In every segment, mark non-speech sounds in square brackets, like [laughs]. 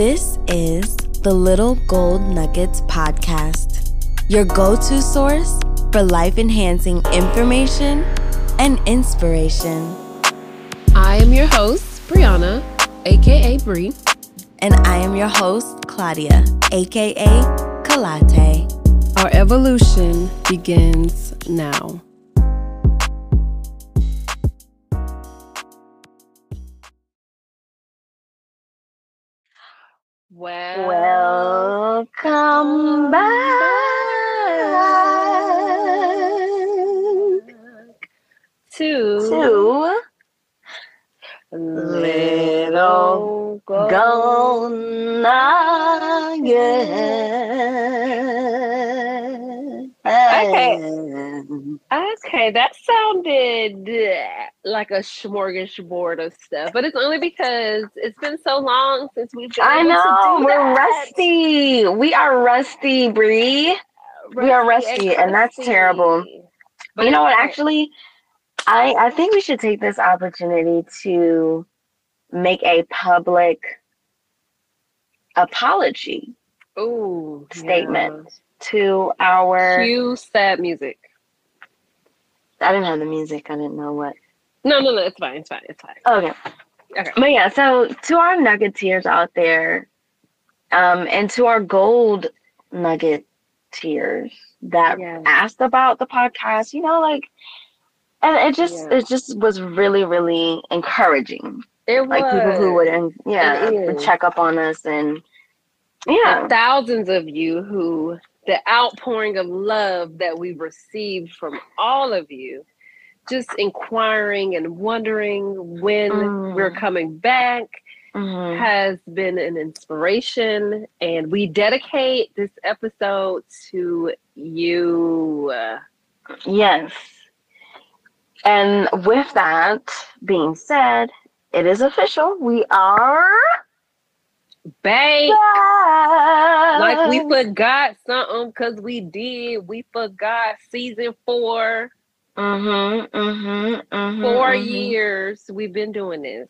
This is the Little Gold Nuggets podcast, your go to source for life enhancing information and inspiration. I am your host, Brianna, aka Bree. And I am your host, Claudia, aka Kalate. Our evolution begins now. Well, welcome back to, to Little Gold Nugget. Okay, that sounded like a smorgasbord of stuff, but it's only because it's been so long since we've been. I know we're that. rusty. We are rusty, Bree. We are rusty, and that's terrible. But you know what? Actually, I I think we should take this opportunity to make a public apology Ooh, statement to our. Yeah. Cue sad music. I didn't have the music. I didn't know what. No, no, no. It's fine. It's fine. It's fine. Okay. Okay. But yeah, so to our nuggeteers out there, um, and to our gold nugget nuggeteers that asked about the podcast, you know, like, and it just Yeah. it just was really really encouraging. It Like people who would yeah would check up on us and yeah thousands of you who the outpouring of love that we've received from all of you just inquiring and wondering when Mm. we're coming back Mhm. has been an inspiration and we dedicate this episode to you yes. And with that being said, it is official. We are back. like we forgot something because we did we forgot season four Mm-hmm. Mm-hmm. mm-hmm 4 mhm. years we've been doing this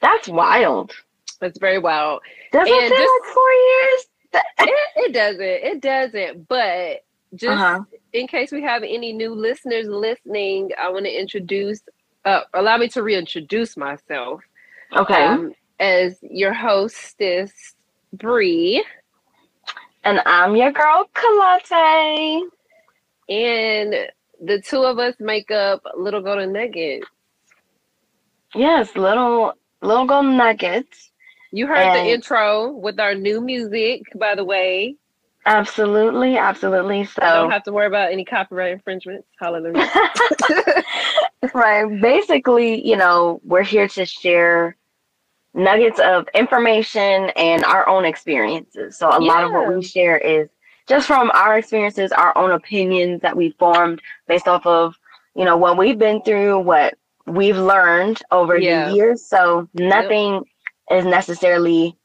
That's wild. That's very wild. Does it And feel just- like four years? It, it doesn't. It doesn't. But just Uh-huh. in case we have any new listeners listening, I want to introduce. Uh, allow me to reintroduce myself Okay. um, as your hostess, Bree, and I'm your girl, Kalate. and the two of us make up Little Golden Nugget. Yes, little little gold nuggets. You heard And- the intro with our new music, by the way. Absolutely, absolutely. I So don't have to worry about any copyright infringements. Hallelujah. [laughs] right. Basically, you know, we're here to share nuggets of information and our own experiences. So a lot of what we share is just from our experiences, our own opinions that we formed based off of, you know, what we've been through, what we've learned over Yeah. the years. So nothing is necessarily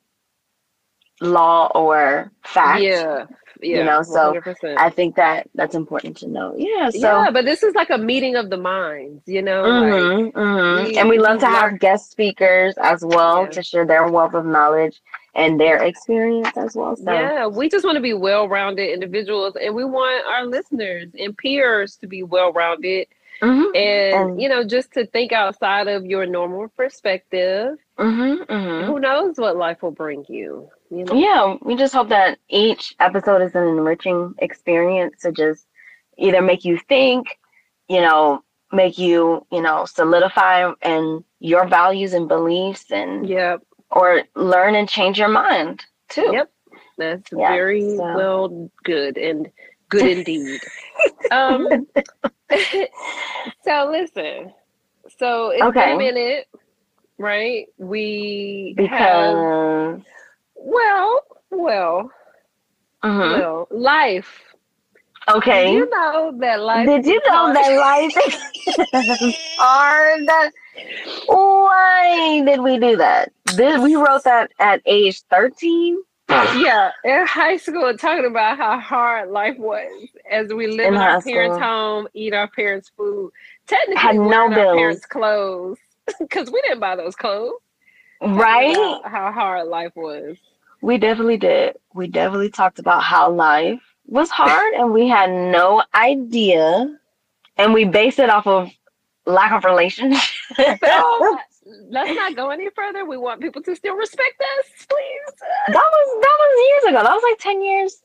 law or fact. Yeah. Yeah. know, so 100%. I think that that's important to know. Yeah. So yeah, but this is like a meeting of the minds, you know? Like, Mhm, mhm. we- and we love to have learn- guest speakers as well Yeah. to share their wealth of knowledge and their experience as well. So yeah, we just want to be well rounded individuals and we want our listeners and peers to be well rounded mhm, and, And- you know, just to think outside of your normal perspective. mhm, mhm. Knows what life will bring you? You know? yeah, we just hope that each episode is an enriching experience to just either make you think, you know, make you, you know, solidify and your values and beliefs and Yep. or learn and change your mind too. Yep. That's Yeah, very so- well good and good indeed. [laughs] um [laughs] [laughs] so listen. So it's been Okay. a minute, right? We have Because well, well, mhm. well, life. okay. Did you know that life Did you know that [laughs] life [laughs] is hard? Why did we do that? Did we wrote that at age thirteen? [laughs] yeah, in high school, talking about how hard life was as we live In in, our parents' home, eat our parents' food, technically Had no wearing our bills. parents' clothes [laughs] because we didn't buy those clothes. Right? How hard life was. We definitely did. We definitely talked about how life was hard and we had no idea. And we based it off of lack of relationship. [laughs] So [laughs] let's not go any further. We want people to still respect us, please. That was that was years ago. That was like 10 years.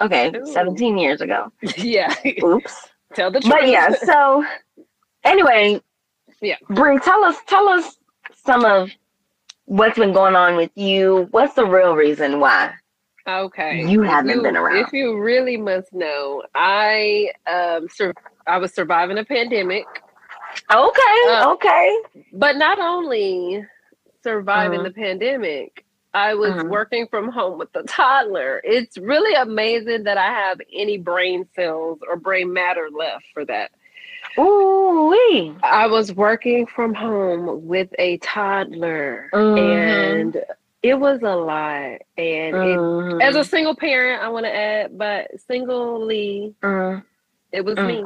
Okay, Ooh. 17 years ago. yeah. Oops. Tell the truth. But yeah, so anyway, Yeah. Bree, tell us tell us some of what's been going on with you. What's the real reason why? Okay. You haven't you- been around. If you really must know, I um sur- I was surviving a pandemic, Okay, Uh, okay. but not only surviving Mhm. the pandemic, I was Mhm. working from home with the toddler. It's really amazing that I have any brain cells or brain matter left for that. Ooh wee. I was working from home with a toddler Mhm. and it was a lot. And it, Mhm. as a single parent, I want to add, but singly, Mhm. it was Mm. me.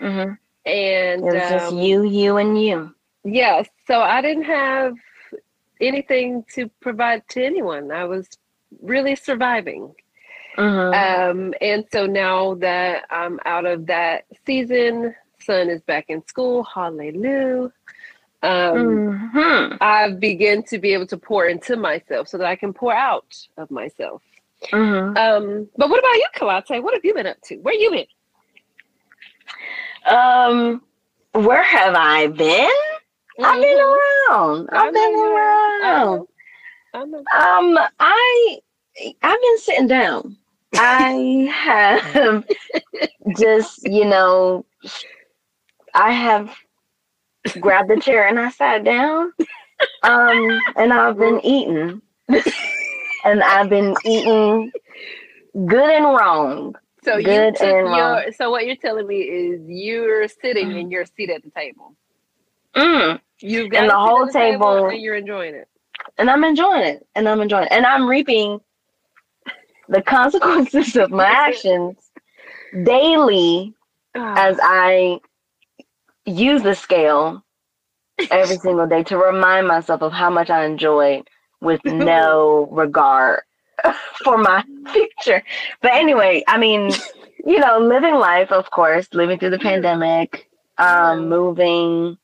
Mhm. And It was just um, you, you, and you. yeah, so I didn't have anything to provide to anyone. I was really surviving. Mhm. Um, and so now that I'm out of that season, son is back in school. Hallelujah. Um, Mhm. I've begun to be able to pour into myself so that I can pour out of myself. Mhm. Um, but what about you, Kalate? What have you been up to? Where you been? Um, where have I been? I've been Mhm. around. I I've know been around. I. Um, I I've been sitting down. I [laughs] have just, you know, I have grabbed the chair and I sat down. Um, and I've been eating. and I've been eating good and wrong. So you Good took and wrong. your. So what you're telling me is you're sitting in your seat at the table. Mm. You've got And the whole the table- and you're enjoying it. And I'm enjoying it. And I'm enjoying it. And I'm reaping the consequences of my [laughs] actions daily as I use the scale every [laughs] single day to remind myself of how much I enjoyed with no [laughs] regard [laughs] for my future. But anyway, I mean, you know, living life, of course, living through the pandemic, um, moving,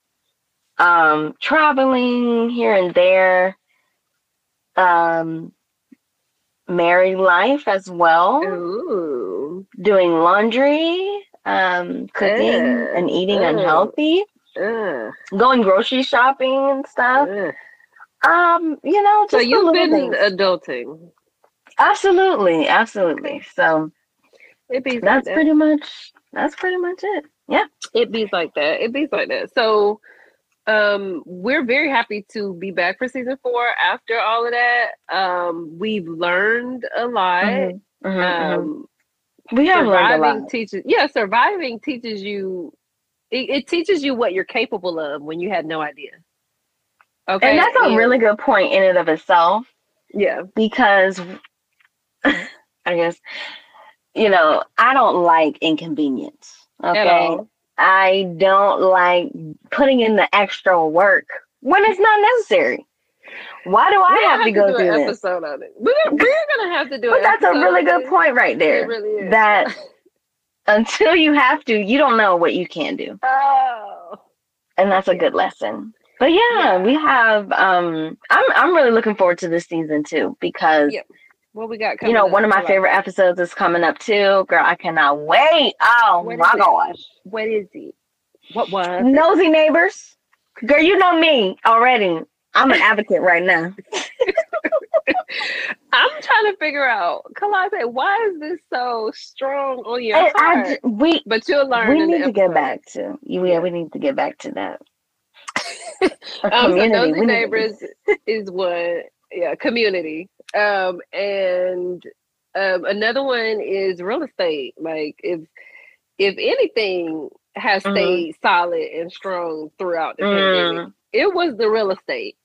um, traveling here and there, um, married life as well Ooh. doing laundry, um, cooking Ugh, and eating ugh. unhealthy, Uh, going grocery shopping and stuff. Um, you know, So you've been things. adulting. absolutely, absolutely. So It be like that's that. pretty much that's pretty much it. Yeah. It be like that. It be like that. So um we're very happy to be back for season four after all of that. Um we've learned a lot. Mhm, mhm, mhm. Um we have surviving lot. teaches yeah, surviving teaches you it, it teaches you what you're capable of when you had no idea. Okay. And that's a really good point in and of itself yeah. because [laughs] I guess you know, I don't like inconvenience. Okay. I don't like putting in the extra work when it's not necessary. Why do I have gonna to go do through an this? episode on it. We're, we're gonna have to do it. But that's a really good it. point right It there. really is. That [laughs] until you have to, you don't know what you can do. oh. And that's a good lesson. But yeah, Yeah. we have um I'm I'm really looking forward to this season too because Yeah. What we got you know, one of my favorite episodes is coming up too. Girl, I cannot wait. Oh What my gosh. What is it? What was? Nosy neighbors. Girl, you know me already. I'm an advocate right now. [laughs] I'm trying to figure out, Kalate, why is this so strong on your I heart? j- we but you'll learn. we need to get back to yeah, Yeah. we need to get back to that. [laughs] Um, so nosy neighbors is one, yeah, community. Um, and um, another one is real estate. Like if if anything has Mhm. stayed solid and strong throughout the pandemic, Mm. it was the real estate.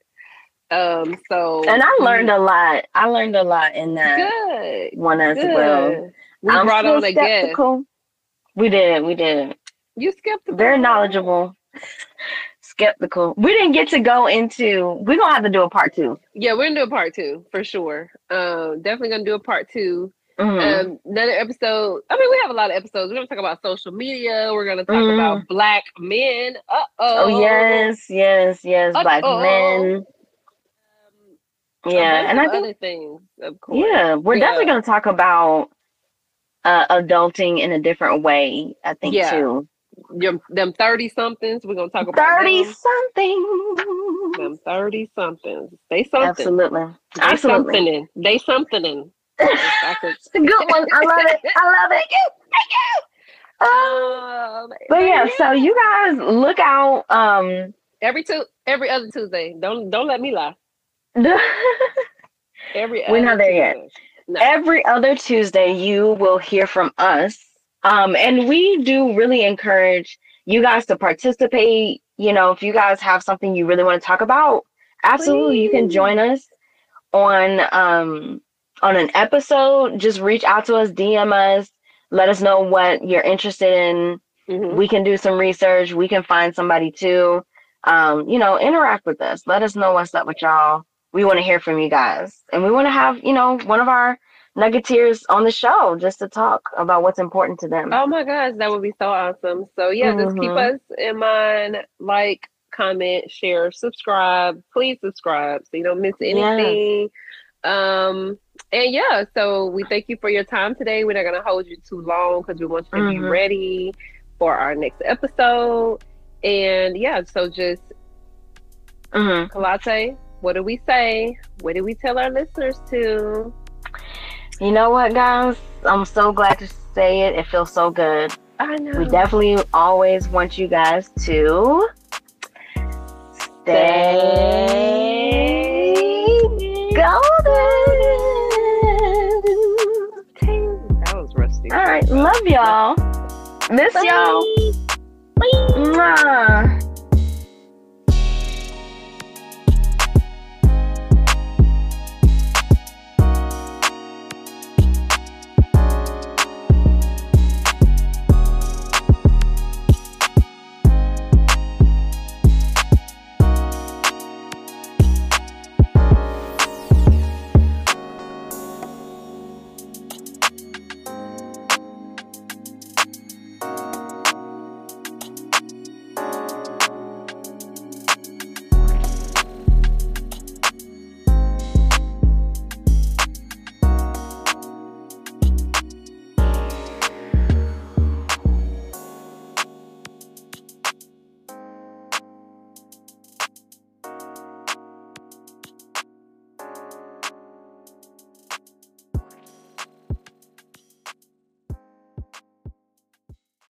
Um, so And I learned a lot. I learned a lot in that good, one as good. well. We I'm brought on a guest. skeptical. We did, we did. You skeptical? Very knowledgeable. skeptical. We didn't get to go into. We're gonna have to do a part two. Yeah, we're gonna do a part two for sure. Um, definitely gonna do a part 2 Mhm. Um, another episode. I mean, we have a lot of episodes. We're gonna talk about social media. We're gonna talk Mhm. about black men. Uh oh yes, yes, yes. Black Uh-oh. men. Yeah, and I think other things, of course. yeah, we're Yeah. definitely gonna talk about uh, adulting in a different way. I think Yeah. too. Them, them thirty somethings. We're gonna talk about Thirty them. something. Them thirty somethings. They something. Absolutely, They absolutely. something. They something. [laughs] I could- It's a good one. I love it. I love it. Thank you. Thank you. Um, Um, but yeah, so you guys look out. Um, every two, every other Tuesday. Don't don't let me lie. [laughs] Every We're other not there yet. Tuesday. No. every other Tuesday, you will hear from us. Um, and we do really encourage you guys to participate. You know, if you guys have something you really want to talk about, absolutely, you can join us on um on an episode. Just reach out to us, DM us, let us know what you're interested in. Mhm. We can do some research. We can find somebody too. Um, you know, interact with us. Let us know what's up with y'all. We want to hear from you guys. And we want to have, you know, one of our nuggeteers on the show just to talk about what's important to them. Oh my gosh, that would be so awesome. So yeah, just keep Mhm. us in mind. Like, comment, share, subscribe. Please subscribe so you don't miss anything. Um, and yeah, so we thank you for your time today. We're not gonna hold you too long because we want you to be Mhm. ready for our next episode. And yeah, so just Kalate, what do we say? What do we tell our listeners to? You know what, guys? I'm so glad to say it. It feels so good. I know. We definitely always want you guys to stay golden. That was rusty. All right, love y'all. Miss y'all. Bye. Mwah.